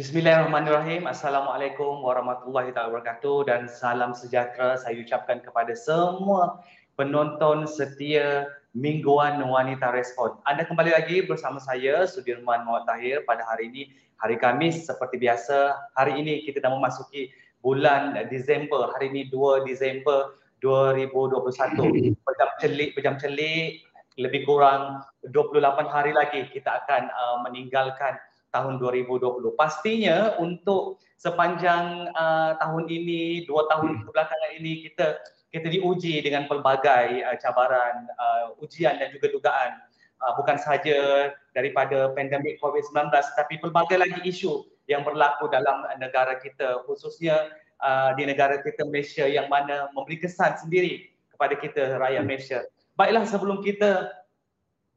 Bismillahirrahmanirrahim. Assalamualaikum warahmatullahi wabarakatuh dan salam sejahtera saya ucapkan kepada semua penonton setia Mingguan Wanita Respon. Anda kembali lagi bersama saya Sudirman Muhammad Tahir pada hari ini, hari Kamis seperti biasa. Hari ini kita dah memasuki bulan Disember. Hari ini 2 Disember 2021. Berjam celik, berjam celik, lebih kurang 28 hari lagi kita akan uh, meninggalkan tahun 2020. Pastinya untuk sepanjang uh, tahun ini, dua tahun kebelakangan ini kita kita diuji dengan pelbagai uh, cabaran, uh, ujian dan juga dugaan uh, bukan sahaja daripada pandemik COVID-19 tapi pelbagai lagi isu yang berlaku dalam negara kita khususnya uh, di negara kita Malaysia yang mana memberi kesan sendiri kepada kita rakyat Malaysia. Baiklah sebelum kita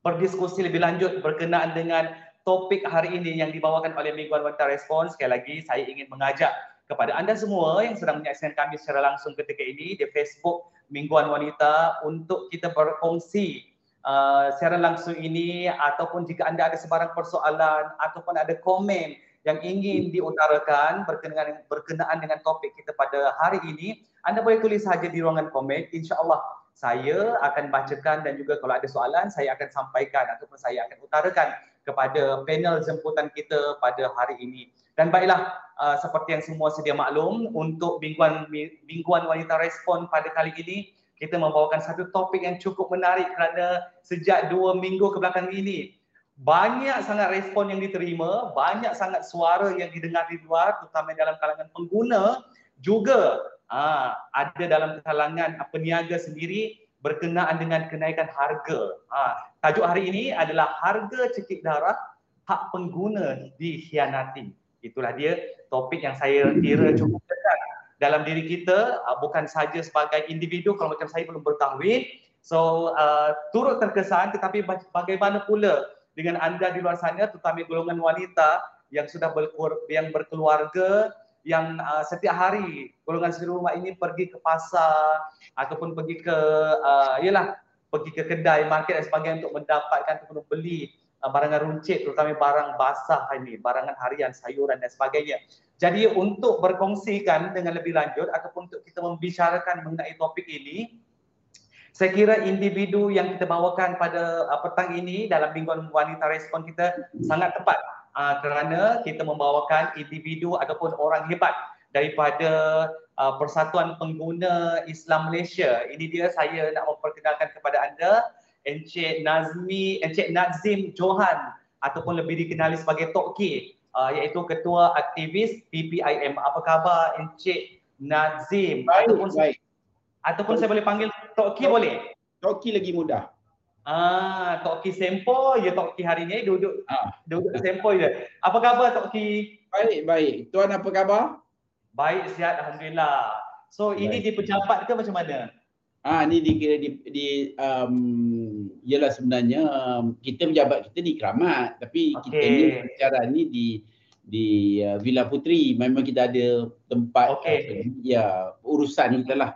berdiskusi lebih lanjut berkenaan dengan topik hari ini yang dibawakan oleh Mingguan Wanita Respon sekali lagi saya ingin mengajak kepada anda semua yang sedang menyaksikan kami secara langsung ketika ini di Facebook Mingguan Wanita untuk kita berkongsi uh, secara langsung ini ataupun jika anda ada sebarang persoalan ataupun ada komen yang ingin diutarakan berkenaan berkenaan dengan topik kita pada hari ini anda boleh tulis saja di ruangan komen. Insyaallah saya akan bacakan dan juga kalau ada soalan saya akan sampaikan ataupun saya akan utarakan kepada panel jemputan kita pada hari ini. Dan baiklah uh, seperti yang semua sedia maklum untuk mingguan mingguan wanita respon pada kali ini kita membawakan satu topik yang cukup menarik kerana sejak dua minggu kebelakang ini banyak sangat respon yang diterima, banyak sangat suara yang didengar di luar terutama dalam kalangan pengguna juga uh, ada dalam kalangan peniaga sendiri berkenaan dengan kenaikan harga. Ha, tajuk hari ini adalah harga cekik darah hak pengguna dikhianati. Itulah dia topik yang saya kira cukup dekat dalam diri kita uh, bukan saja sebagai individu kalau macam saya belum berkahwin. So uh, turut terkesan tetapi bagaimana pula dengan anda di luar sana terutama golongan wanita yang sudah yang berkeluarga yang uh, setiap hari golongan sendiri rumah ini pergi ke pasar ataupun pergi ke uh, yalah pergi ke kedai market dan sebagainya untuk mendapatkan untuk beli uh, barangan runcit terutama barang basah ini barangan harian sayuran dan sebagainya. Jadi untuk berkongsikan dengan lebih lanjut ataupun untuk kita membicarakan mengenai topik ini saya kira individu yang kita bawakan pada uh, petang ini dalam mingguan wanita respon kita sangat tepat uh, kerana kita membawakan individu ataupun orang hebat daripada uh, Persatuan Pengguna Islam Malaysia. Ini dia saya nak memperkenalkan kepada anda Encik Nazmi, Encik Nazim Johan ataupun lebih dikenali sebagai Tok K uh, iaitu Ketua Aktivis PPIM. Apa khabar Encik Nazim? Baik, ataupun, baik. Ataupun saya boleh panggil Tok K boleh? Tok K lagi mudah. Ah, Tok Ki Sempo je Tok Ki hari ni duduk ah. duduk Sempo je. Apa khabar Tok Ki? Baik, baik. Tuan apa khabar? Baik, sihat alhamdulillah. So baik. ini di pejabat ke macam mana? Ah, ni di di, di um, ialah sebenarnya um, kita pejabat kita di Keramat tapi okay. kita ni bicara ni di di uh, Villa Putri memang kita ada tempat okay. uh, ya urusan kita lah.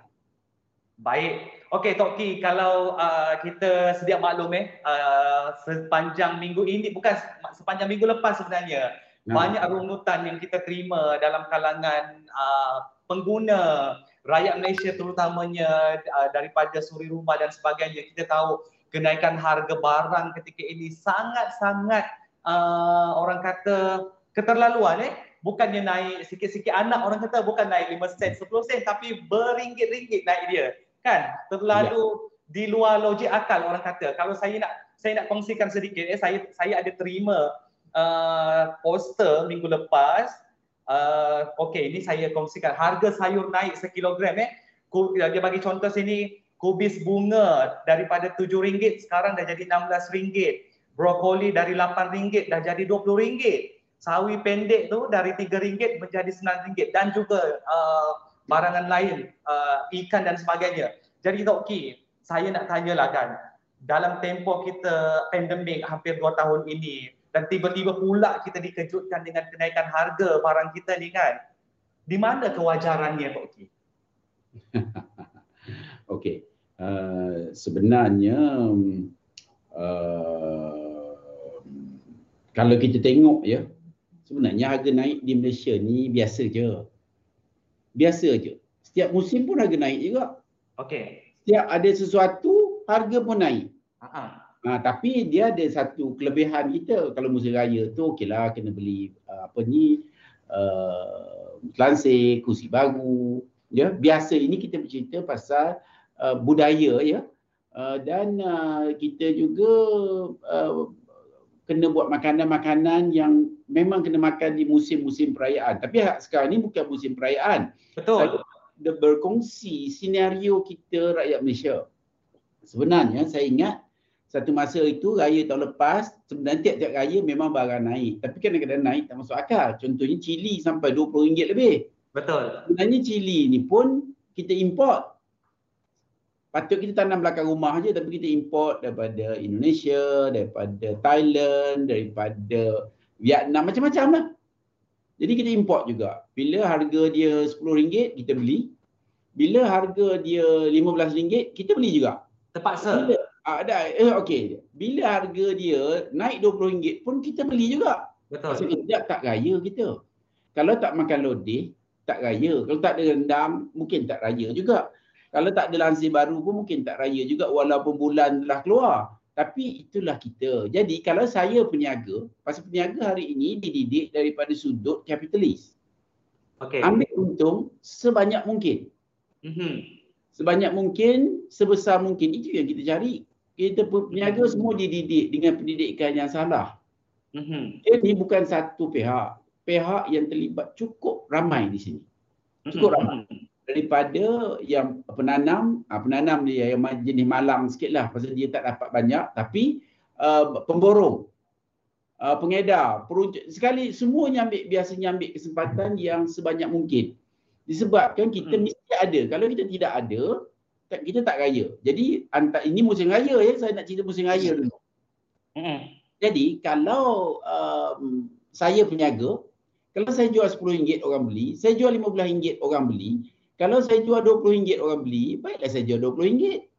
Baik. Okey Tok Ki, kalau uh, kita sedia maklum eh uh, sepanjang minggu ini bukan sepanjang minggu lepas sebenarnya nah. banyak runutan yang kita terima dalam kalangan uh, pengguna rakyat Malaysia terutamanya uh, daripada suri rumah dan sebagainya. Kita tahu kenaikan harga barang ketika ini sangat-sangat uh, orang kata keterlaluan eh. Bukannya naik sikit-sikit anak orang kata bukan naik 5 sen 10 sen tapi beringgit-ringgit naik dia kan? Terlalu ya. di luar logik akal orang kata. Kalau saya nak saya nak kongsikan sedikit eh saya saya ada terima uh, poster minggu lepas. Uh, okey ini saya kongsikan. Harga sayur naik sekilogram eh. Dia bagi contoh sini kubis bunga daripada RM7 sekarang dah jadi RM16 brokoli dari RM8 dah jadi RM20 sawi pendek tu dari RM3 menjadi RM9 dan juga uh, barangan lain, uh, ikan dan sebagainya. Jadi Tok Ki, saya nak tanyalah kan, dalam tempoh kita pandemik hampir dua tahun ini dan tiba-tiba pula kita dikejutkan dengan kenaikan harga barang kita ni kan, di mana kewajarannya Tok Ki? Okey, uh, sebenarnya uh, kalau kita tengok ya, sebenarnya harga naik di Malaysia ni biasa je. Biasa je. Setiap musim pun harga naik juga. Okey. Setiap ada sesuatu, harga pun naik. Ha, tapi dia ada satu kelebihan kita kalau musim raya tu okeylah kena beli uh, apa ni uh, lansir, kursi baru. Ya, biasa ini kita bercerita pasal uh, budaya ya. Uh, dan uh, kita juga uh, kena buat makanan-makanan yang memang kena makan di musim-musim perayaan. Tapi sekarang ni bukan musim perayaan. Betul. Saya berkongsi senario kita rakyat Malaysia. Sebenarnya saya ingat satu masa itu raya tahun lepas sebenarnya tiap-tiap raya memang barang naik. Tapi kadang-kadang naik tak masuk akal. Contohnya cili sampai RM20 lebih. Betul. Sebenarnya cili ni pun kita import patut kita tanam belakang rumah je tapi kita import daripada Indonesia, daripada Thailand, daripada Vietnam macam-macam lah. Jadi kita import juga. Bila harga dia RM10 kita beli. Bila harga dia RM15 kita beli juga. Terpaksa. Bila, ada eh, okey. Bila harga dia naik RM20 pun kita beli juga. Betul. Sebab tak raya kita. Kalau tak makan lodeh, tak raya. Kalau tak ada rendam, mungkin tak raya juga. Kalau tak ada lansir baru pun mungkin tak raya juga walaupun bulan telah keluar. Tapi itulah kita. Jadi kalau saya peniaga, pasal peniaga hari ini dididik daripada sudut kapitalis. Okey. Ambil untung sebanyak mungkin. Mhm. Sebanyak mungkin, sebesar mungkin. Itu yang kita cari. Kita peniaga semua dididik dengan pendidikan yang salah. Mhm. Ini bukan satu pihak. Pihak yang terlibat cukup ramai di sini. Cukup Mhm. ramai. Daripada yang penanam, ah, penanam dia yang jenis malang sikit lah pasal dia tak dapat banyak tapi uh, pemborong, uh, pengedar, peruncuk, sekali semuanya ambil biasanya ambil kesempatan yang sebanyak mungkin. Disebabkan kita Hmm. mesti ada. Kalau kita tidak ada, tak- kita tak raya. Jadi antara ini musim raya ya, saya nak cerita musim raya dulu. Mhm. Jadi kalau um, saya peniaga, kalau saya jual RM10 orang beli, saya jual RM15 orang beli, kalau saya jual RM20 orang beli, baiklah saya jual RM20.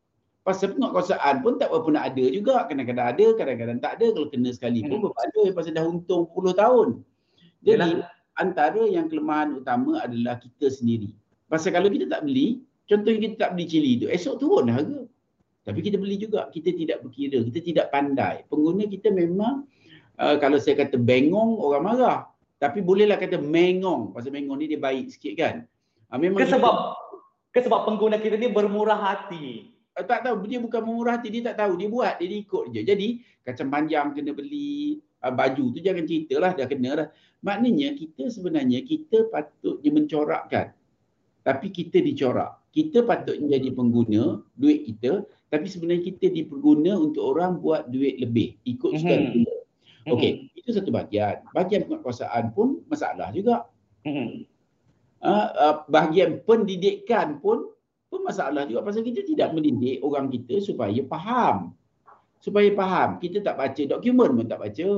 Pasal penguatkuasaan pun tak berapa nak ada juga. Kadang-kadang ada, kadang-kadang tak ada. Kalau kena sekali pun Hmm. berapa ada pasal dah untung 10 tahun. Jadi Yalah. antara yang kelemahan utama adalah kita sendiri. Pasal kalau kita tak beli, contohnya kita tak beli cili tu, esok turun harga. Tapi kita beli juga, kita tidak berkira, kita tidak pandai. Pengguna kita memang, uh, kalau saya kata bengong, orang marah. Tapi bolehlah kata mengong, pasal mengong ni dia baik sikit kan. Uh, memang sebab ke sebab pengguna kita ni bermurah hati. Uh, tak tahu. Dia bukan memurah hati dia tak tahu. Dia buat dia ikut je. Jadi kacang panjang kena beli uh, baju tu jangan ceritalah dah kena dah. Maknanya kita sebenarnya kita patutnya mencorakkan. Tapi kita dicorak. Kita patutnya jadi pengguna duit kita tapi sebenarnya kita diperguna untuk orang buat duit lebih ikut Mhm. sukan kita Mhm. okey itu satu bahagian. Bahagian penguatkuasaan pun masalah juga. Mhm. Uh, uh, bahagian pendidikan pun pun masalah juga pasal kita tidak mendidik orang kita supaya faham. Supaya faham. Kita tak baca dokumen pun tak baca.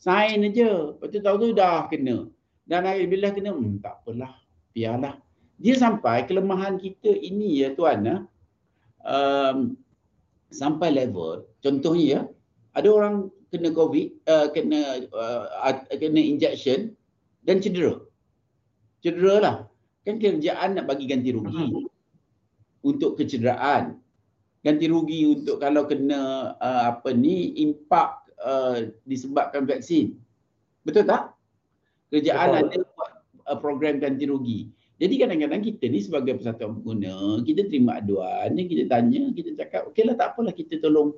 Sign aja. Lepas tu tahu tu dah kena. Dan hari bila kena, hmm, tak apalah. Biarlah. Dia sampai kelemahan kita ini ya tuan ya. Um, sampai level, contohnya ya, ada orang kena COVID, uh, kena uh, kena injection dan cedera. Cedera lah. Kan kerjaan nak bagi ganti rugi untuk kecederaan. Ganti rugi untuk kalau kena uh, apa ni impak uh, disebabkan vaksin. Betul tak? Kerjaan Betul. ada buat uh, program ganti rugi. Jadi kadang-kadang kita ni sebagai persatuan pengguna, kita terima aduan, kita tanya, kita cakap, okeylah tak apalah kita tolong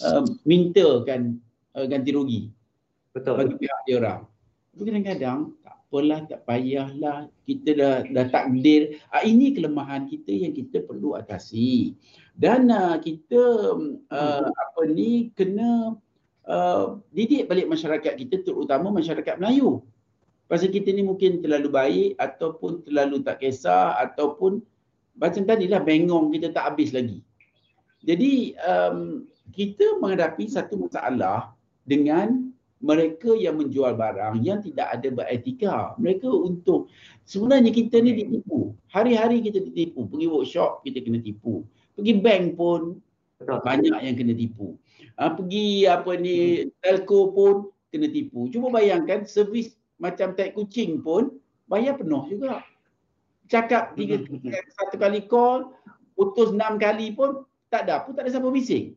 uh, mintakan uh, ganti rugi Betul. bagi pihak dia orang. Tapi kadang-kadang apalah, tak payahlah, kita dah dah takdir. Ah, ini kelemahan kita yang kita perlu atasi. Dan uh, kita uh, apa ni kena uh, didik balik masyarakat kita terutama masyarakat Melayu. Pasal kita ni mungkin terlalu baik ataupun terlalu tak kisah ataupun macam tadi lah bengong kita tak habis lagi. Jadi um, kita menghadapi satu masalah dengan mereka yang menjual barang yang tidak ada beretika. Mereka untuk sebenarnya kita ni ditipu. Hari-hari kita ditipu. Pergi workshop kita kena tipu. Pergi bank pun Betul. banyak yang kena tipu. Ha, pergi apa ni telco pun kena tipu. Cuba bayangkan servis macam tai kucing pun bayar penuh juga. Cakap tiga, satu kali call, putus enam kali pun tak ada apa, tak ada siapa bising.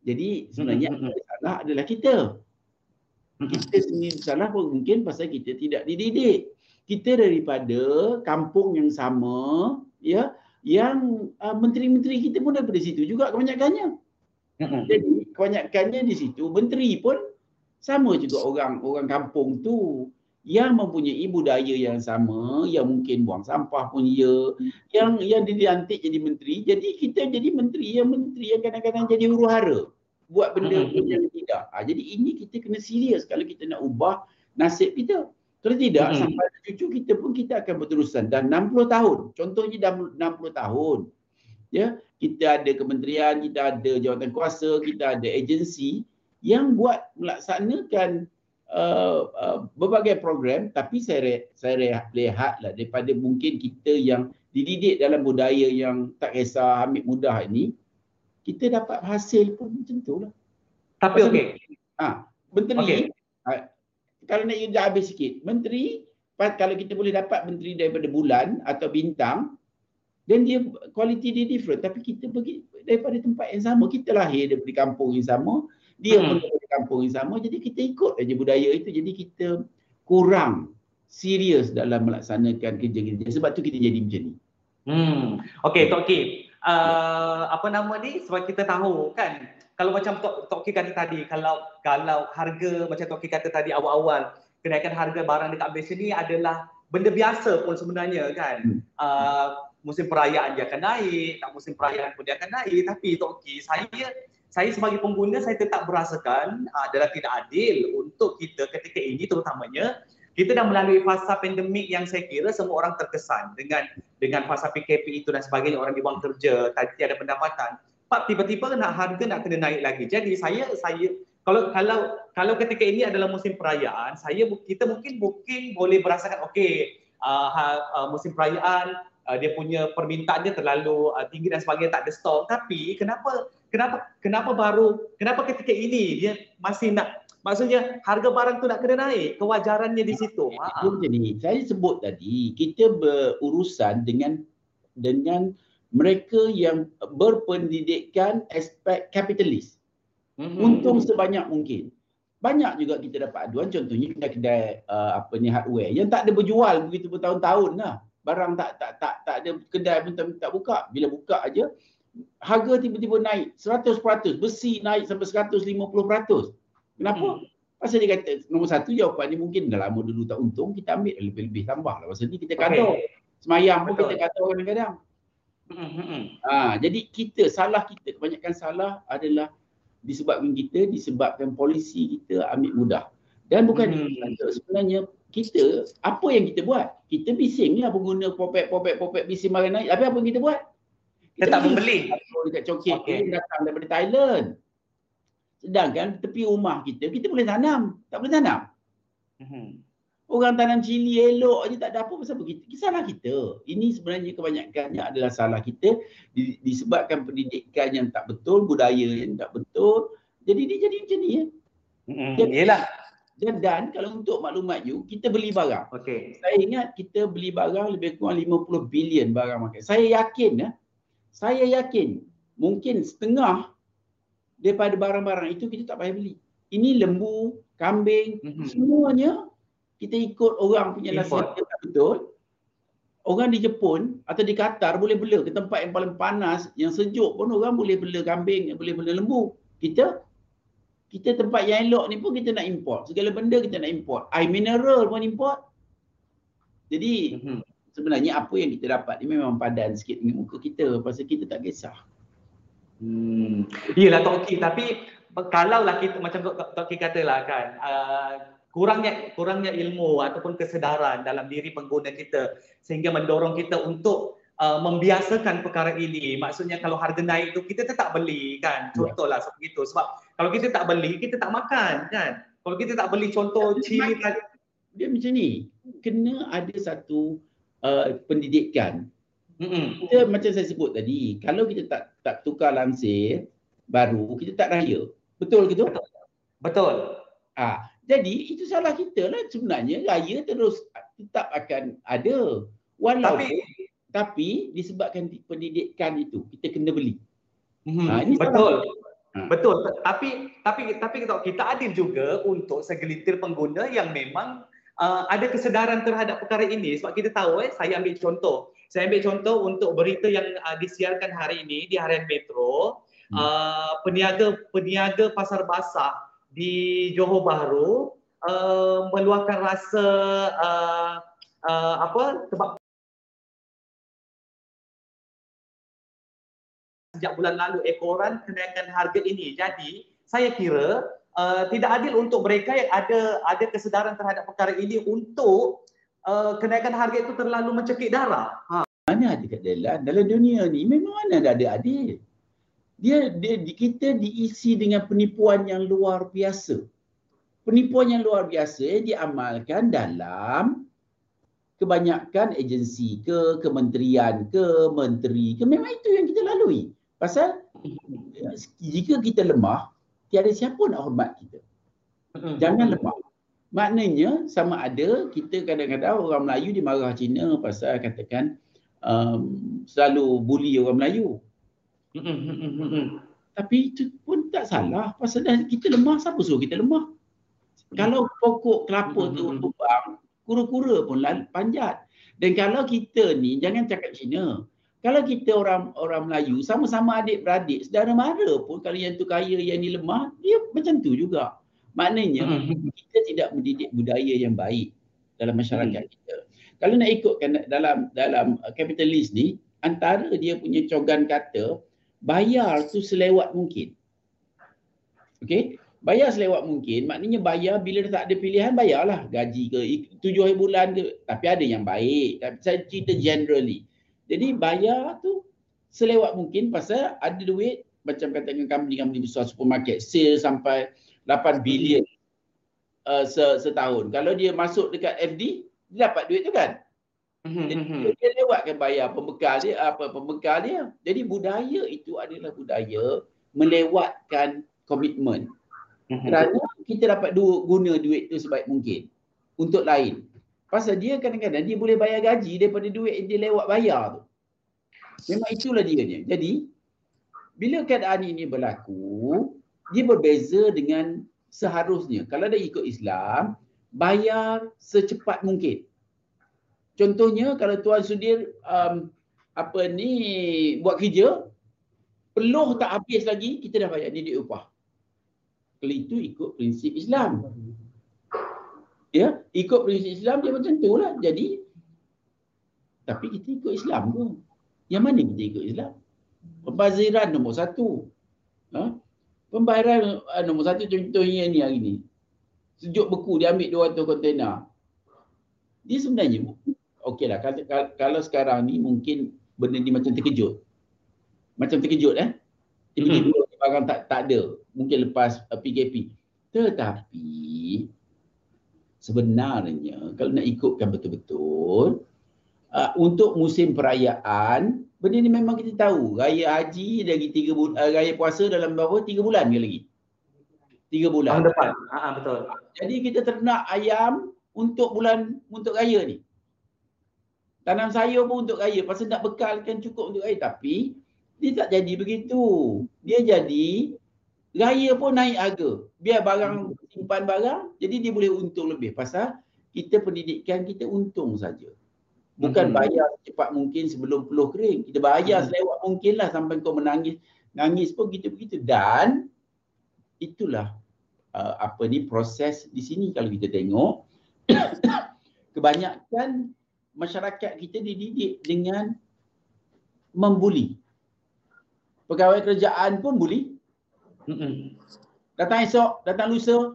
Jadi sebenarnya yang salah adalah kita. Kita sendiri salah pun mungkin pasal kita tidak dididik. Kita daripada kampung yang sama, ya, yang uh, menteri-menteri kita pun daripada situ juga kebanyakannya. Jadi kebanyakannya di situ menteri pun sama juga orang orang kampung tu. Yang mempunyai budaya yang sama, yang mungkin buang sampah pun ya, yang yang dilantik jadi menteri, jadi kita jadi menteri yang menteri yang kadang-kadang jadi huru hara buat benda yang tidak. Ha, jadi ini kita kena serius kalau kita nak ubah nasib kita. Kalau tidak hmm. sampai cucu kita pun kita akan berterusan dan 60 tahun. Contohnya dah 60 tahun. Ya, kita ada kementerian, kita ada jawatan kuasa, kita ada agensi yang buat melaksanakan uh, uh, berbagai program tapi saya saya lihatlah daripada mungkin kita yang dididik dalam budaya yang tak kisah ambil mudah ini kita dapat hasil pun macam tu lah. Tapi okey. Ha, menteri okay. ha, kalau nak dah habis sikit. Menteri, kalau kita boleh dapat menteri daripada bulan atau bintang, dan dia kualiti dia different. Tapi kita pergi daripada tempat yang sama. Kita lahir daripada kampung yang sama. Dia hmm. pun daripada kampung yang sama. Jadi kita ikut aja budaya itu. Jadi kita kurang serius dalam melaksanakan kerja-kerja. Sebab tu kita jadi macam ni. Hmm. Okey, Tok Ki. Uh, apa nama ni? Sebab kita tahu kan kalau macam Tok Tok Ki kata tadi kalau kalau harga macam Tok Ki kata tadi awal-awal kenaikan harga barang dekat Malaysia ni adalah benda biasa pun sebenarnya kan. Uh, musim perayaan dia akan naik, tak musim perayaan pun dia akan naik tapi Tok Ki saya saya sebagai pengguna saya tetap berasakan uh, adalah tidak adil untuk kita ketika ini terutamanya kita dah melalui fasa pandemik yang saya kira semua orang terkesan dengan dengan fasa PKP itu dan sebagainya orang dibuang kerja, tak ada pendapatan. Pak tiba-tiba nak harga nak kena naik lagi. Jadi saya saya kalau kalau kalau ketika ini adalah musim perayaan, saya kita mungkin mungkin boleh merasakan okey uh, uh, musim perayaan uh, dia punya permintaan dia terlalu uh, tinggi dan sebagainya tak ada stok. Tapi kenapa kenapa kenapa baru kenapa ketika ini dia masih nak maksudnya harga barang tu nak kena naik kewajarannya di situ. Ha. Jadi saya sebut tadi kita berurusan dengan dengan mereka yang berpendidikan aspek kapitalis. Mm-hmm. Untung sebanyak mungkin. Banyak juga kita dapat aduan contohnya kedai-kedai uh, apa ni hardware yang tak ada berjual begitu bertahun-tahun lah. Barang tak tak tak tak ada kedai pun tak, tak buka. Bila buka aja harga tiba-tiba naik 100%, besi naik sampai 150%. Kenapa? Hmm. Pasal dia kata nombor satu jawapan ni mungkin dah lama dulu tak untung kita ambil lebih-lebih tambah lah. Pasal ni kita kata okay. semayang pun kita kata kadang-kadang. Hmm. Ha, jadi kita salah kita kebanyakan salah adalah disebabkan kita disebabkan polisi kita ambil mudah. Dan bukan hmm. sebenarnya kita apa yang kita buat? Kita bising lah pengguna popek popek popek bising barang naik. Tapi apa yang kita buat? Kita, kita tak membeli. Dekat coket okay. datang daripada Thailand. Sedangkan tepi rumah kita kita boleh tanam. Tak boleh tanam. Hmm. Orang tanam cili elok aja tak ada apa pasal begitu. Salah kita. Ini sebenarnya kebanyakannya adalah salah kita disebabkan pendidikan yang tak betul, budaya yang tak betul. Jadi dia jadi macam ni ya. Hmm, yalah. Dan, dan kalau untuk maklumat you, kita beli barang. Okay. Saya ingat kita beli barang lebih kurang 50 bilion barang makan. Saya yakin ya. Saya yakin mungkin setengah daripada barang-barang itu kita tak payah beli. Ini lembu, kambing, mm-hmm. semuanya kita ikut orang punya nasihat yang tak betul. Orang di Jepun atau di Qatar boleh bela ke tempat yang paling panas, yang sejuk pun orang boleh bela kambing, boleh bela lembu. Kita kita tempat yang elok ni pun kita nak import. Segala benda kita nak import. Air mineral pun import. Jadi mm-hmm. sebenarnya apa yang kita dapat ni memang padan sikit dengan muka kita pasal kita tak kisah. Hmm. Iyalah Tok Ki tapi kalau lah kita macam Tok Ki katalah kan uh, kurangnya kurangnya ilmu ataupun kesedaran dalam diri pengguna kita sehingga mendorong kita untuk uh, membiasakan perkara ini. Maksudnya kalau harga naik tu kita tetap beli kan. Ya. contohlah seperti itu. Sebab kalau kita tak beli kita tak makan kan. Kalau kita tak beli contoh ya, cili tadi dia macam ni. Kena ada satu uh, pendidikan Mm-mm. Kita macam saya sebut tadi, kalau kita tak tak tukar lansir baru, kita tak raya. Betul ke tu? Betul. Ah, Jadi itu salah kita lah sebenarnya raya terus tetap akan ada. Walaupun tapi, tapi disebabkan pendidikan itu kita kena beli. Hmm, ha, ini betul. Ha. Betul. Tapi tapi tapi kita kita adil juga untuk segelintir pengguna yang memang uh, ada kesedaran terhadap perkara ini sebab kita tahu eh saya ambil contoh. Saya ambil contoh untuk berita yang uh, disiarkan hari ini di harian Metro hmm. uh, peniaga peniaga pasar basah di Johor Bahru uh, meluahkan rasa uh, uh, apa sebab sejak bulan lalu ekoran kenaikan harga ini. Jadi saya kira uh, tidak adil untuk mereka yang ada ada kesedaran terhadap perkara ini untuk uh, kenaikan harga itu terlalu mencekik darah. Ha. Mana ada kat dalam dalam dunia ni memang mana ada adil. Dia, dia kita diisi dengan penipuan yang luar biasa. Penipuan yang luar biasa diamalkan dalam kebanyakan agensi ke kementerian ke menteri ke memang itu yang kita lalui. Pasal jika kita lemah tiada siapa nak hormat kita. Jangan lemah. Maknanya sama ada kita kadang-kadang orang Melayu dimarah Cina pasal katakan um, selalu bully orang Melayu. Tapi itu pun tak salah pasal dah kita lemah siapa suruh kita lemah. Kalau pokok kelapa tu tumbang, kura-kura pun panjat. Dan kalau kita ni jangan cakap Cina, kalau kita orang orang Melayu sama-sama adik-beradik, saudara mara pun kalau yang tu kaya yang ni lemah, dia macam tu juga. Maknanya hmm. kita tidak mendidik budaya yang baik dalam masyarakat hmm. kita. Kalau nak ikutkan dalam dalam kapitalis ni, antara dia punya cogan kata, bayar tu selewat mungkin. Okey? Bayar selewat mungkin, maknanya bayar bila dah tak ada pilihan, bayarlah gaji ke tujuh hari bulan ke. Tapi ada yang baik. Tapi saya cerita generally. Jadi bayar tu selewat mungkin pasal ada duit macam katakan company-company besar supermarket sale sampai 8 bilion uh, setahun. Kalau dia masuk dekat FD, dia dapat duit tu kan? Mhm, Jadi, mhm. dia lewatkan bayar pembekal dia, apa pembekal dia. Jadi budaya itu adalah budaya melewatkan komitmen. Mhm. Kerana kita dapat du- guna duit tu sebaik mungkin untuk lain. Pasal dia kadang-kadang dia boleh bayar gaji daripada duit yang dia lewat bayar tu. Memang itulah dia ni. Jadi, bila keadaan ini berlaku, dia berbeza dengan seharusnya. Kalau dah ikut Islam, bayar secepat mungkin. Contohnya, kalau Tuan Sudir um, apa ni buat kerja, peluh tak habis lagi, kita dah bayar dia upah. Kalau itu ikut prinsip Islam ya ikut prinsip Islam dia macam tu lah jadi tapi kita ikut Islam ke yang mana kita ikut Islam pembaziran nombor satu ha? Pembayaran uh, nombor satu contohnya ni hari ni. Sejuk beku dia ambil 200 kontena dia sebenarnya okey lah kalau, kalau sekarang ni mungkin benda ni macam terkejut. Macam terkejut eh? Tiba-tiba hmm. barang tak, tak ada. Mungkin lepas uh, PKP tetapi sebenarnya kalau nak ikutkan betul-betul uh, untuk musim perayaan benda ni memang kita tahu. Raya haji lagi tiga bulan uh, raya puasa dalam berapa? Tiga bulan ke lagi? Tiga bulan. Tahun depan. Ha, betul. Jadi kita ternak ayam untuk bulan untuk raya ni. Tanam sayur pun untuk raya. Pasal nak bekalkan cukup untuk raya. Tapi dia tak jadi begitu. Dia jadi raya pun naik harga. Biar barang simpan barang, jadi dia boleh untung lebih. Pasal kita pendidikan kita untung saja. Bukan hmm. bayar secepat mungkin sebelum peluh kering. Kita bayar hmm. selewat mungkin lah sampai kau menangis. Nangis pun gitu begitu. Dan itulah uh, apa ni proses di sini kalau kita tengok. kebanyakan masyarakat kita dididik dengan membuli. Pegawai kerajaan pun buli. Mm-mm. Datang esok, datang lusa.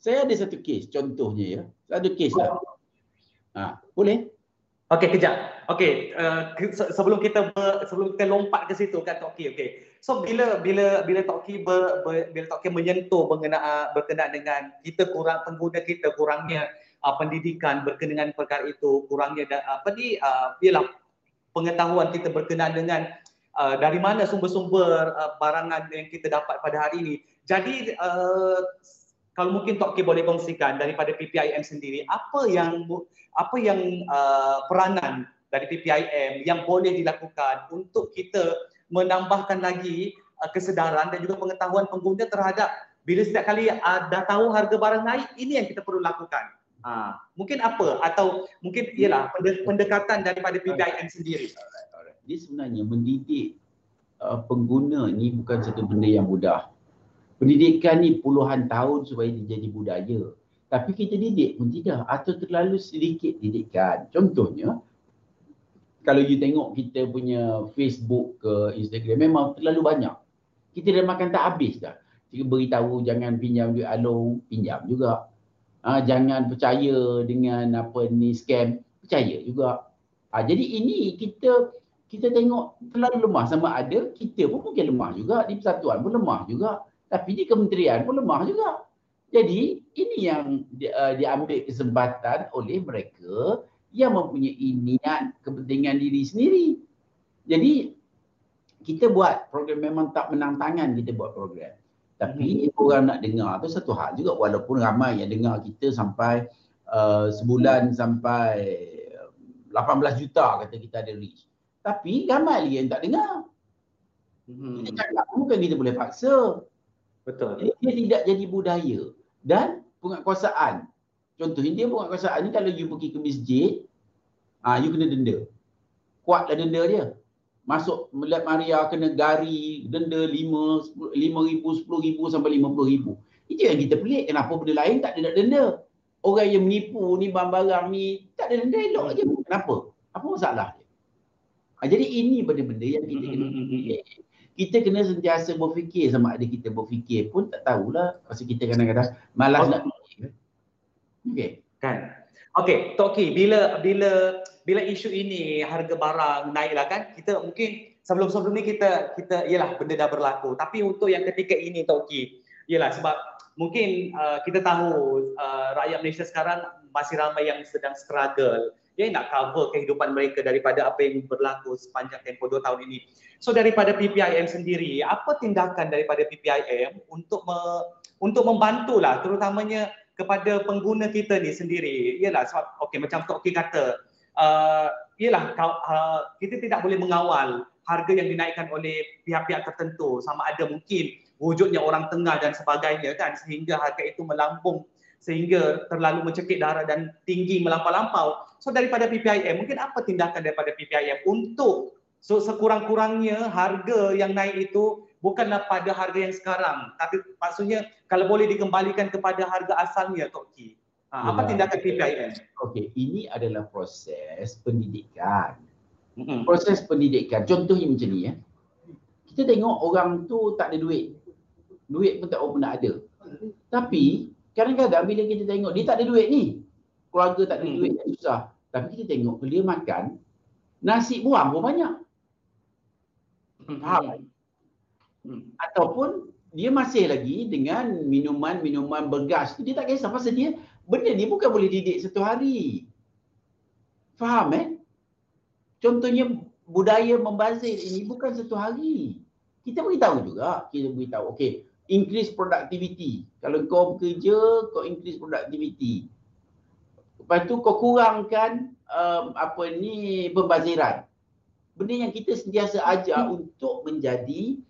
Saya ada satu kes contohnya ya. Satu kes lah. Ha, boleh? Okey, kejap. Okey, uh, sebelum kita ber, sebelum kita lompat ke situ kan Toki, okey. So bila bila bila Toki ber, ber, bila Toki menyentuh mengenai berkenaan dengan kita kurang pengguna kita kurangnya uh, pendidikan berkenaan dengan perkara itu, kurangnya da, apa ni uh, ialah pengetahuan kita berkenaan dengan uh, dari mana sumber-sumber uh, barangan yang kita dapat pada hari ini. Jadi uh, kalau mungkin Tok Ki boleh kongsikan daripada PPIM sendiri apa yang apa yang uh, peranan dari PPIM yang boleh dilakukan untuk kita menambahkan lagi uh, kesedaran dan juga pengetahuan pengguna terhadap bila setiap kali uh, dah tahu harga barang naik ini yang kita perlu lakukan. Ha, mungkin apa atau mungkin ialah pendekatan daripada PPIM sendiri. Dia sebenarnya mendidik uh, pengguna ni bukan satu benda yang mudah. Pendidikan ni puluhan tahun supaya dia jadi budaya. Tapi kita didik pun tidak atau terlalu sedikit didikan. Contohnya, kalau you tengok kita punya Facebook ke Instagram memang terlalu banyak. Kita dah makan tak habis dah. Kita beritahu jangan pinjam duit alung, pinjam juga uh, jangan percaya dengan apa ni scam percaya juga uh, jadi ini kita kita tengok terlalu lemah sama ada kita pun mungkin lemah juga di persatuan pun lemah juga tapi di kementerian pun lemah juga jadi ini yang di, uh, diambil kesempatan oleh mereka yang mempunyai niat kepentingan diri sendiri jadi kita buat program memang tak menang tangan kita buat program tapi hmm. orang nak dengar tu satu hal juga walaupun ramai yang dengar kita sampai uh, sebulan sampai 18 juta kata kita ada reach. Tapi ramai lagi yang tak dengar. Hmm. Kita cakap bukan kita boleh paksa. Betul. Jadi, dia tidak jadi budaya. Dan penguatkuasaan. Contohnya dia penguatkuasaan ni kalau you pergi ke masjid, ah you kena denda. Kuatlah denda dia masuk melihat Maria kena gari denda 5 ribu, 10 ribu sampai 50 ribu. Itu yang kita pelik. Kenapa benda lain tak ada nak denda? Orang yang menipu ni barang-barang ni tak ada denda elok aja. Kenapa? Apa masalah dia? Ha, jadi ini benda-benda yang kita kena fikir. Kita kena sentiasa berfikir sama ada kita berfikir pun tak tahulah. Pasal kita kadang-kadang malas oh. nak fikir. Okay. Kan? Okey, Toki, bila bila bila isu ini harga barang naiklah kan, kita mungkin sebelum-sebelum ni kita kita ialah benda dah berlaku. Tapi untuk yang ketika ini Toki, ialah sebab mungkin uh, kita tahu uh, rakyat Malaysia sekarang masih ramai yang sedang struggle ya nak cover kehidupan mereka daripada apa yang berlaku sepanjang tempoh dua tahun ini. So daripada PPIM sendiri, apa tindakan daripada PPIM untuk me, untuk membantulah terutamanya kepada pengguna kita ni sendiri ialah sebab okey macam Tok Ki kata uh, ialah uh, kita tidak boleh mengawal harga yang dinaikkan oleh pihak-pihak tertentu sama ada mungkin wujudnya orang tengah dan sebagainya kan sehingga harga itu melambung sehingga terlalu mencekik darah dan tinggi melampau-lampau. So daripada PPIM mungkin apa tindakan daripada PPIM untuk so sekurang-kurangnya harga yang naik itu bukanlah pada harga yang sekarang tapi maksudnya kalau boleh dikembalikan kepada harga asalnya Tok Ki. Ha, apa ya. tindakan PPIM? Okey, ini adalah proses pendidikan. Mm-hmm. Proses pendidikan. Contohnya macam ni ya. Kita tengok orang tu tak ada duit. Duit pun tak pernah ada. Tapi kadang-kadang bila kita tengok dia tak ada duit ni. Keluarga tak ada mm. duit, tak susah. Tapi kita tengok dia makan nasi buang pun banyak. Mm-hmm. Faham? Hmm. Ataupun dia masih lagi dengan minuman-minuman bergas tu dia tak kisah pasal dia benda ni bukan boleh didik satu hari. Faham eh? Contohnya budaya membazir ini bukan satu hari. Kita beritahu juga, kita beritahu okey, increase productivity. Kalau kau bekerja, kau increase productivity. Lepas tu kau kurangkan um, apa ni pembaziran. Benda yang kita sentiasa ajar hmm. untuk menjadi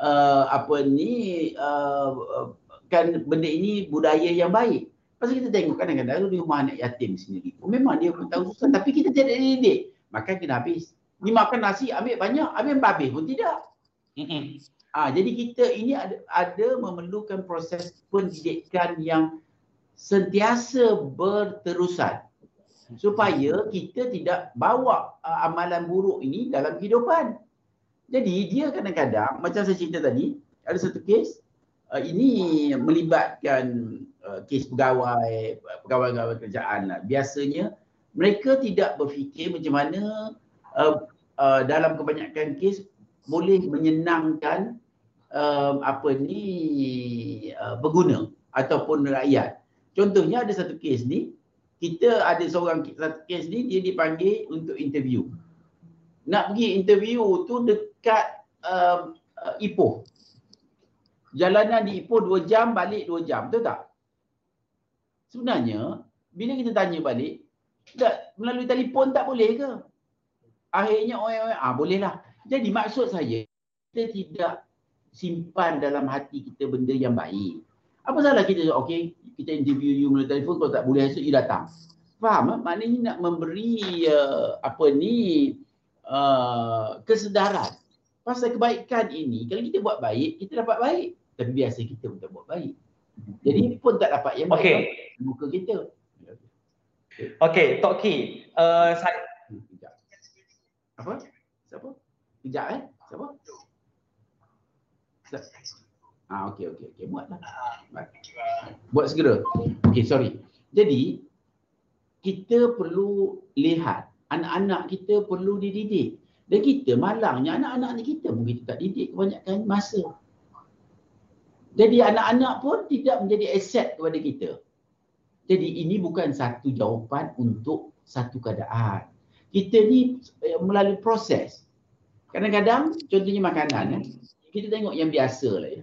uh, apa ni uh, kan benda ini budaya yang baik. Pasal kita tengok kadang-kadang di rumah anak yatim sendiri. Oh, memang dia pun tahu susah tapi kita tidak didik. Makan kena habis. Ni makan nasi ambil banyak, ambil habis pun tidak. Ah, jadi kita ini ada, ada memerlukan proses pendidikan yang sentiasa berterusan supaya kita tidak bawa uh, amalan buruk ini dalam kehidupan. Jadi dia kadang-kadang macam saya cerita tadi ada satu kes uh, ini melibatkan uh, kes pegawai pegawai-pegawai kerajaan lah. Biasanya mereka tidak berfikir macam mana uh, uh, dalam kebanyakan kes boleh menyenangkan uh, apa ni uh, pengguna ataupun rakyat. Contohnya ada satu kes ni kita ada seorang satu kes ni dia dipanggil untuk interview. Nak pergi interview tu dekat um, uh, Ipoh. Jalanan di Ipoh 2 jam, balik 2 jam. Betul tak? sebenarnya bila kita tanya balik, tak melalui telefon tak boleh ke? Akhirnya orang-orang, ah bolehlah. Jadi maksud saya, kita tidak simpan dalam hati kita benda yang baik. Apa salah kita, okay, kita interview you melalui telefon, kalau tak boleh esok you datang. Faham? Maknanya nak memberi uh, apa ni uh, kesedaran. Pasal kebaikan ini, kalau kita buat baik, kita dapat baik. Tapi biasa kita pun tak buat baik. Jadi pun tak dapat yang baik. Okay. Muka kita. Okay, Tok Ki. Uh, saya... Apa? Siapa? Kejap eh? Siapa? Ah, okey, okey, okey. Buatlah. Buat segera. Okey, sorry. Jadi, kita perlu lihat anak-anak kita perlu dididik. Dan kita malangnya anak-anak ni kita pun kita tak didik kebanyakan masa. Jadi anak-anak pun tidak menjadi aset kepada kita. Jadi ini bukan satu jawapan untuk satu keadaan. Kita ni eh, melalui proses. Kadang-kadang contohnya makanan eh, kita tengok yang biasa lah ya.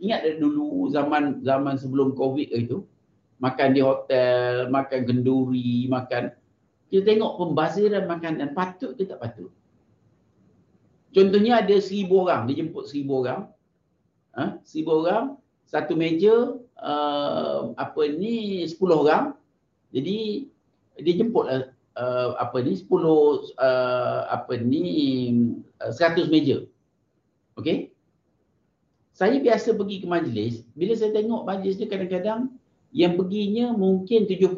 Ingat dari dulu zaman zaman sebelum Covid itu makan di hotel, makan kenduri, makan kita tengok pembaziran makanan patut ke tak patut. Contohnya ada seribu orang, dia jemput seribu orang. Ha? Seribu orang, satu meja, uh, apa ni sepuluh orang. Jadi dia jemputlah uh, apa ni sepuluh uh, apa ni uh, seratus meja. Okey. Saya biasa pergi ke majlis, bila saya tengok majlis ni kadang-kadang yang perginya mungkin 70%.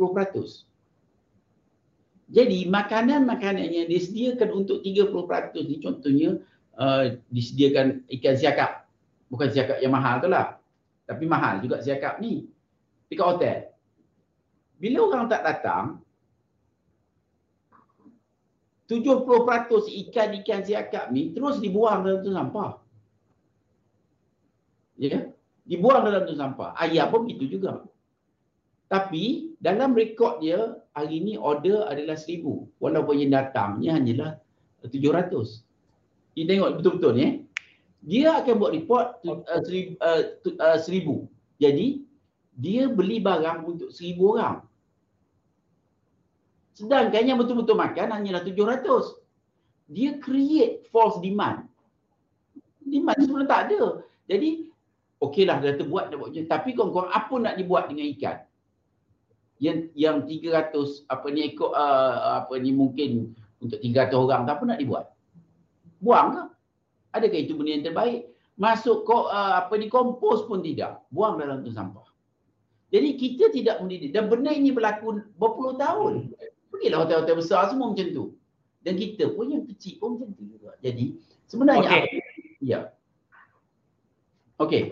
Jadi makanan-makanan yang disediakan untuk 30% ni contohnya uh, disediakan ikan siakap. Bukan siakap yang mahal tu lah. Tapi mahal juga siakap ni. Dekat hotel. Bila orang tak datang, 70% ikan-ikan siakap ni terus dibuang dalam tu sampah. Ya, dibuang dalam tu sampah. Ayam pun begitu juga. Tapi dalam rekod dia, hari ni order adalah seribu. Walaupun yang datangnya hanyalah tujuh ratus. Kita tengok betul-betul ni. Eh dia akan buat report uh, seribu, uh, uh, seribu. Jadi, dia beli barang untuk seribu orang. Sedangkan yang betul-betul makan hanyalah tujuh ratus. Dia create false demand. Demand sebenarnya tak ada. Jadi, okeylah dia kata buat, dia buat. Tapi korang-korang apa nak dibuat dengan ikan? Yang yang 300 apa ni ikut uh, apa ni mungkin untuk 300 orang tak apa nak dibuat? Buang ke? Adakah itu benda yang terbaik? Masuk ko, uh, apa ni kompos pun tidak. Buang dalam tu sampah. Jadi kita tidak mendidik. Dan benda ini berlaku berpuluh tahun. Pergilah hotel-hotel besar semua macam tu. Dan kita pun yang kecil pun macam tu juga. Jadi sebenarnya okay. apa? Ya. Okey.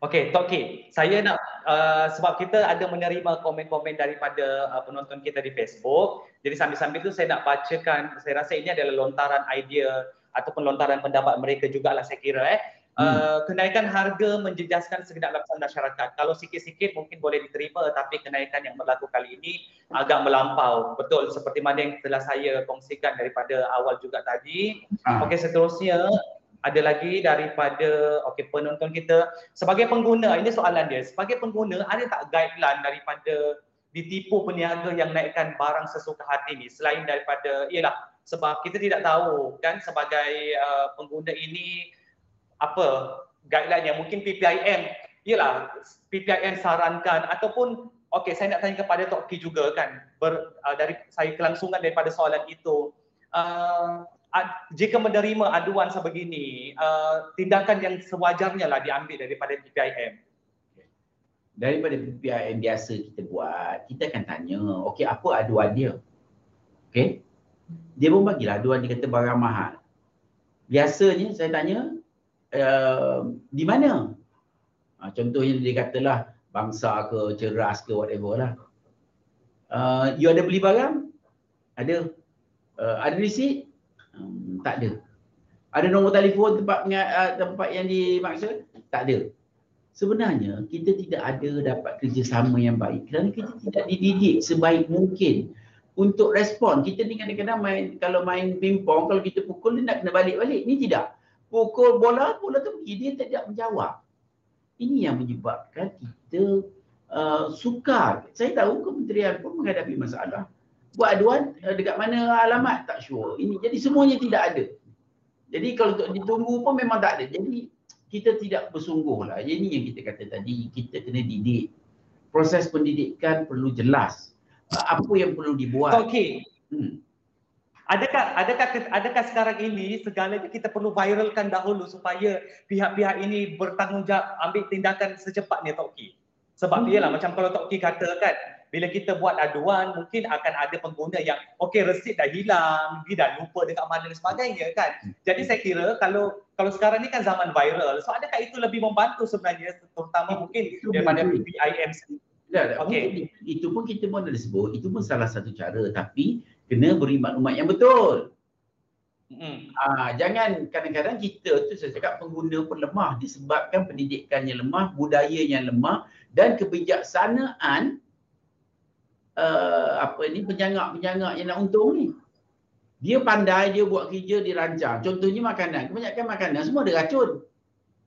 Okey, Tok Ki, saya nak uh, sebab kita ada menerima komen-komen daripada uh, penonton kita di Facebook. Jadi sambil-sambil tu saya nak bacakan, saya rasa ini adalah lontaran idea ataupun lontaran pendapat mereka juga lah saya kira eh. Hmm. Uh, kenaikan harga menjejaskan segenap lapisan masyarakat. Kalau sikit-sikit mungkin boleh diterima tapi kenaikan yang berlaku kali ini agak melampau. Betul seperti mana yang telah saya kongsikan daripada awal juga tadi. Ah. Okey seterusnya ada lagi daripada okey penonton kita. Sebagai pengguna ini soalan dia. Sebagai pengguna ada tak guideline daripada ditipu peniaga yang naikkan barang sesuka hati ni? Selain daripada ialah sebab kita tidak tahu kan sebagai uh, pengguna ini apa guideline yang mungkin PPIM ialah PPIM sarankan ataupun okey saya nak tanya kepada Tok Ki juga kan ber, uh, dari saya kelangsungan daripada soalan itu. Uh, jika menerima aduan sebegini uh, tindakan yang sewajarnya lah diambil daripada PPIM daripada PPIM biasa kita buat kita akan tanya okey apa aduan dia okey dia pun bagilah aduan dia kata barang mahal. Biasanya saya tanya, uh, di mana? Uh, contohnya dia katalah bangsa ke ceras ke whatever lah. Uh, you ada beli barang? Ada. Uh, ada receipt? Um, tak ada. Ada nombor telefon tempat uh, tempat yang dimaksud? Tak ada. Sebenarnya kita tidak ada dapat kerjasama yang baik kerana kita tidak dididik sebaik mungkin untuk respon. Kita ni kadang-kadang main, kalau main pingpong, kalau kita pukul dia nak kena balik-balik. Ni tidak. Pukul bola, bola tu pergi. Dia tidak menjawab. Ini yang menyebabkan kita uh, sukar. Saya tahu kementerian pun menghadapi masalah. Buat aduan uh, dekat mana alamat tak sure. Ini jadi semuanya tidak ada. Jadi kalau untuk ditunggu pun memang tak ada. Jadi kita tidak bersungguh lah. Ini yang kita kata tadi, kita kena didik. Proses pendidikan perlu jelas. Uh, apa yang perlu dibuat. Okey. Hmm. Adakah adakah adakah sekarang ini segalanya kita perlu viralkan dahulu supaya pihak-pihak ini bertanggungjawab ambil tindakan secepatnya Toki? Sebab hmm. ialah macam kalau Toki kata kan bila kita buat aduan mungkin akan ada pengguna yang okey resit dah hilang, dia dah lupa dekat mana dan sebagainya kan. Jadi saya kira kalau kalau sekarang ni kan zaman viral, so adakah itu lebih membantu sebenarnya terutama mungkin daripada PIM sendiri? Ya, okay. itu pun kita pun ada sebut, itu pun salah satu cara tapi kena beri maklumat yang betul. Hmm. Ah, jangan kadang-kadang kita tu saya cakap pengguna pun lemah disebabkan pendidikannya lemah, budayanya lemah dan kebijaksanaan uh, apa ni penjangak-penjangak yang nak untung ni. Dia pandai dia buat kerja dirancang. Contohnya makanan, kebanyakan makanan semua ada racun.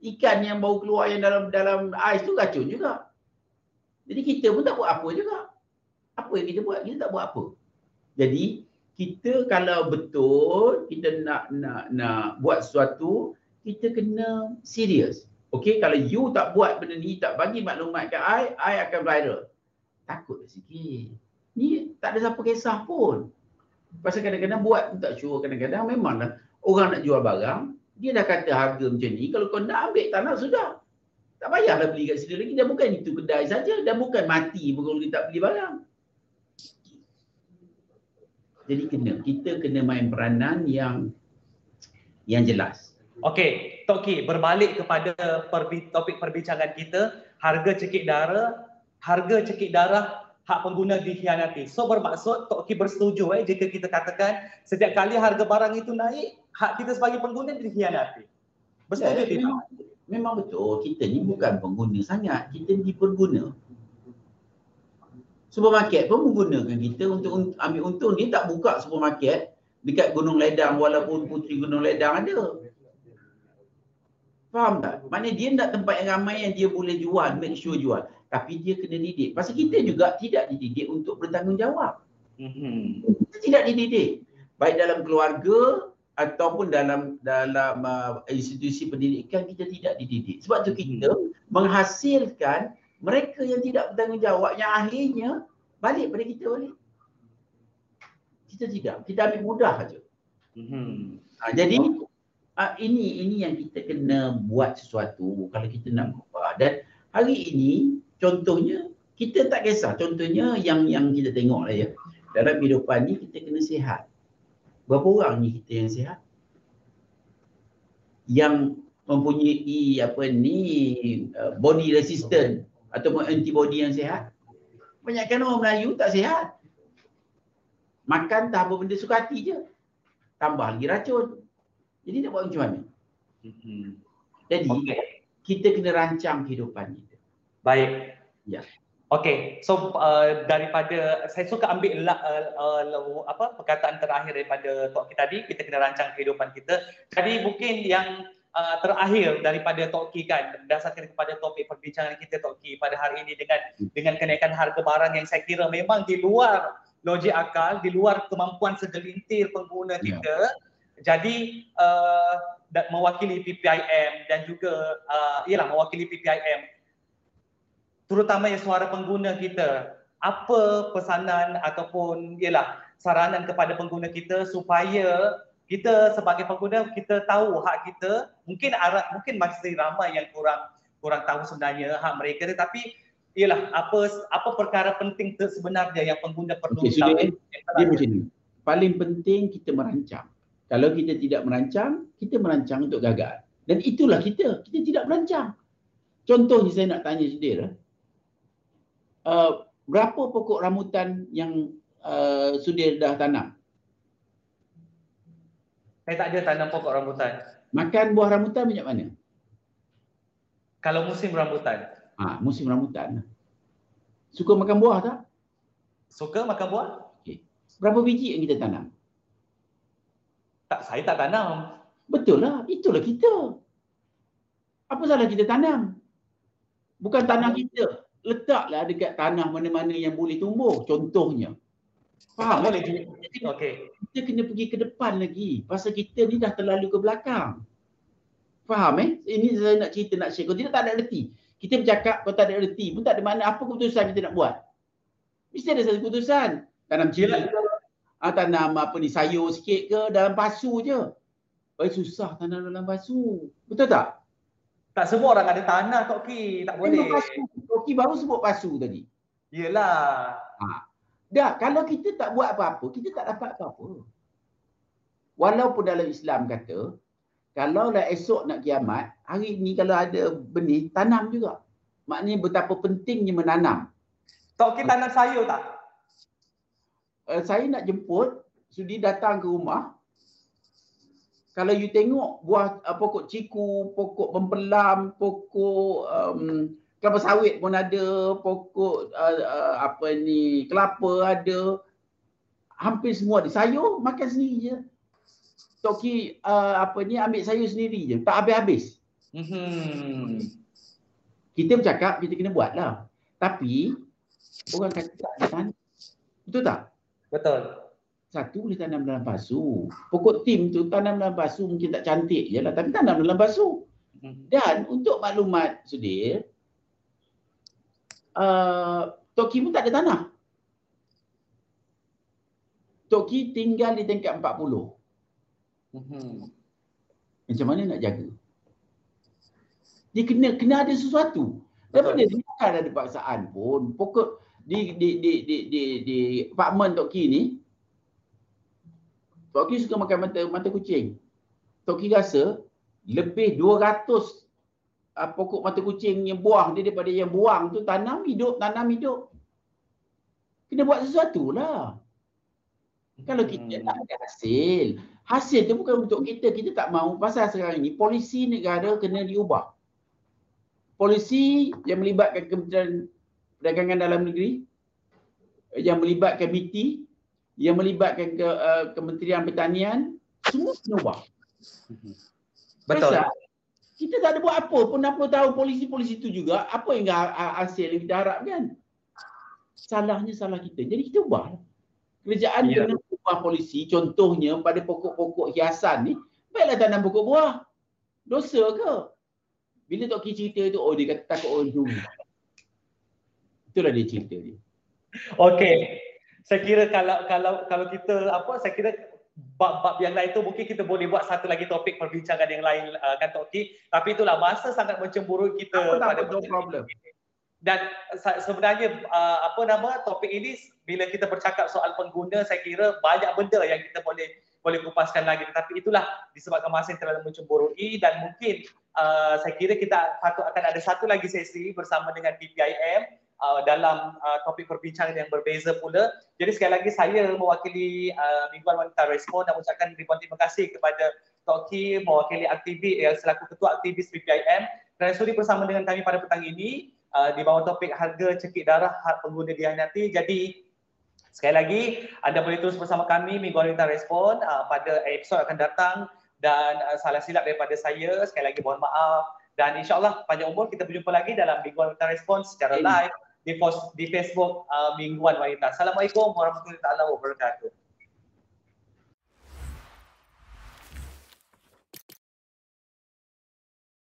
Ikan yang bau keluar yang dalam dalam ais tu racun juga. Jadi kita pun tak buat apa juga. Apa yang kita buat? Kita tak buat apa. Jadi kita kalau betul kita nak nak nak buat sesuatu, kita kena serius. Okey, kalau you tak buat benda ni, tak bagi maklumat ke I, I akan viral. Takut sikit. Ni tak ada siapa kisah pun. Pasal kadang-kadang buat pun tak sure. Kadang-kadang memanglah orang nak jual barang, dia dah kata harga macam ni. Kalau kau nak ambil tanah sudah. Tak payahlah beli kat sini lagi. Dah bukan itu kedai saja. Dah bukan mati pun kalau kita tak beli barang. Jadi kena kita kena main peranan yang yang jelas. Okey, Toki berbalik kepada perbi, topik perbincangan kita, harga cekik darah, harga cekik darah hak pengguna dikhianati. So bermaksud Toki bersetuju eh jika kita katakan setiap kali harga barang itu naik, hak kita sebagai pengguna dikhianati. Bersetuju ya, tidak? Memang, memang betul, kita ni bukan pengguna sangat, kita ni pengguna supermarket pun menggunakan kita untuk ambil untung. Dia tak buka supermarket dekat Gunung Ledang walaupun Puteri Gunung Ledang ada. Faham tak? Maknanya dia nak tempat yang ramai yang dia boleh jual, make sure jual. Tapi dia kena didik. Pasal kita juga tidak dididik untuk bertanggungjawab. Mm-hmm. Kita tidak dididik. Baik dalam keluarga ataupun dalam dalam uh, institusi pendidikan kita tidak dididik. Sebab tu kita mm-hmm. menghasilkan mereka yang tidak bertanggungjawab yang akhirnya balik pada kita balik. Kita tidak. Kita ambil mudah saja. Hmm. Ha, jadi ha, ini ini yang kita kena buat sesuatu kalau kita nak berubah. Dan hari ini contohnya kita tak kisah. Contohnya yang yang kita tengok lah ya. Dalam kehidupan ni kita kena sihat. Berapa orang ni kita yang sihat? Yang mempunyai apa ni uh, body resistant ataupun antibody yang sihat. Banyakkan orang Melayu tak sihat. Makan tak apa benda suka hati je. Tambah lagi racun. Jadi nak buat macam mana? Mm-hmm. Jadi okay. kita kena rancang kehidupan kita. Baik. Ya. Okey, so uh, daripada saya suka ambil uh, uh, apa perkataan terakhir daripada tok kita tadi, kita kena rancang kehidupan kita. Jadi mungkin yang uh, terakhir daripada Toki kan berdasarkan kepada topik perbincangan kita Toki pada hari ini dengan dengan kenaikan harga barang yang saya kira memang di luar logik akal, di luar kemampuan segelintir pengguna ya. kita. Yeah. Jadi uh, mewakili PPIM dan juga uh, ialah mewakili PPIM terutamanya suara pengguna kita. Apa pesanan ataupun ialah saranan kepada pengguna kita supaya kita sebagai pengguna kita tahu hak kita. Mungkin arah mungkin masih ramai yang kurang kurang tahu sebenarnya hak mereka tetapi ialah apa apa perkara penting sebenarnya yang pengguna perlu okay, tahu? Dia macam ni. Paling penting kita merancang kalau kita tidak merancang kita merancang untuk gagal dan itulah kita kita tidak merancang contohnya saya nak tanya saudara uh, berapa pokok rambutan yang uh, sudah dah tanam saya tak ada tanam pokok rambutan. Makan buah rambutan banyak mana? Kalau musim rambutan. Ah, ha, musim rambutan. Suka makan buah tak? Suka makan buah? Okay. Berapa biji yang kita tanam? Tak, saya tak tanam. Betul lah, itulah kita. Apa salah kita tanam? Bukan tanam kita. letaklah dekat tanah mana-mana yang boleh tumbuh. Contohnya. Faham? Boleh. Okey. Kita kena pergi ke depan lagi. Pasal kita ni dah terlalu ke belakang. Faham eh? Ini saya nak cerita, nak share. Kalau tidak tak ada erti. Kita bercakap kalau tak ada erti pun tak ada mana apa keputusan kita nak buat. Mesti ada satu keputusan. Tanam cili ah, tanam apa ni, sayur sikit ke, dalam pasu je. Eh, susah tanam dalam pasu. Betul tak? Tak semua orang ada tanah Tok Ki, tak boleh. Pasu. Tok Ki baru sebut pasu tadi. Yelah. Ha. Dah, kalau kita tak buat apa-apa, kita tak dapat apa-apa. Walaupun dalam Islam kata, kalau lah esok nak kiamat, hari ni kalau ada benih, tanam juga. Maknanya betapa pentingnya menanam. Tok Ki tanam sayur tak? Uh, saya nak jemput, sudi datang ke rumah, kalau you tengok buah uh, pokok ciku, pokok pempelam, pokok um, kelapa sawit pun ada, pokok uh, uh, apa ni, kelapa ada. Hampir semua ada. Sayur makan sendiri je. Toki uh, apa ni ambil sayur sendiri je. Tak habis-habis. Hmm. Kita bercakap, kita kena buat lah. Tapi, orang kata tak ada Betul tak? Betul. Satu boleh tanam dalam pasu. Pokok tim tu tanam dalam pasu mungkin tak cantik je lah. Tapi tanam dalam pasu. Hmm. Dan untuk maklumat Sudir, uh, Toki pun tak ada tanah. Toki tinggal di tingkat 40. Hmm. Macam mana nak jaga? Dia kena kena ada sesuatu. Daripada dia bukan ada paksaan pun. Pokok di di di di di, di apartmen Toki ni, Tok Ki suka makan mata, mata kucing. Tok Ki rasa lebih 200 uh, ah, pokok mata kucing yang buah dia daripada yang buang tu tanam hidup, tanam hidup. Kena buat sesuatu lah. Kalau kita hmm. nak ada hasil, hasil tu bukan untuk kita, kita tak mahu pasal sekarang ini polisi negara kena diubah. Polisi yang melibatkan Kementerian Perdagangan Dalam Negeri, yang melibatkan MITI, yang melibatkan ke uh, Kementerian Pertanian semua kena ubah. Betul. Pasal kita tak ada buat apa pun 60 tahun polisi-polisi itu juga apa yang hasil yang kita harapkan. Salahnya salah kita. Jadi kita ubah. Kerajaan ya. kena ubah polisi contohnya pada pokok-pokok hiasan ni baiklah tanam pokok buah. Dosa ke? Bila Tok Ki cerita tu, oh dia kata takut orang curi. Itulah dia cerita dia. Okey. Saya kira kalau kalau kalau kita apa saya kira bab-bab yang lain tu mungkin kita boleh buat satu lagi topik perbincangan yang lain uh, kan Tok tapi itulah masa sangat mencemburu kita apa pada no problem? Dan sebenarnya uh, apa nama topik ini bila kita bercakap soal pengguna saya kira banyak benda yang kita boleh boleh kupaskan lagi. Tetapi itulah disebabkan masa yang terlalu mencemburui dan mungkin uh, saya kira kita patut akan ada satu lagi sesi bersama dengan PPIM uh, dalam uh, topik perbincangan yang berbeza pula. Jadi sekali lagi saya mewakili uh, Mingguan Wanita Respon dan mengucapkan ribuan terima kasih kepada Toki mewakili aktivis yang selaku ketua aktivis PPIM kerana sudi bersama dengan kami pada petang ini uh, di bawah topik harga cekik darah hak pengguna dihanati. Jadi sekali lagi anda boleh terus bersama kami Mingguan Wanita Respon uh, pada episod akan datang dan uh, salah silap daripada saya sekali lagi mohon maaf dan insyaAllah panjang umur kita berjumpa lagi dalam Mingguan Wanita Respon secara live di, di Facebook uh, Mingguan Wanita. Assalamualaikum warahmatullahi wabarakatuh.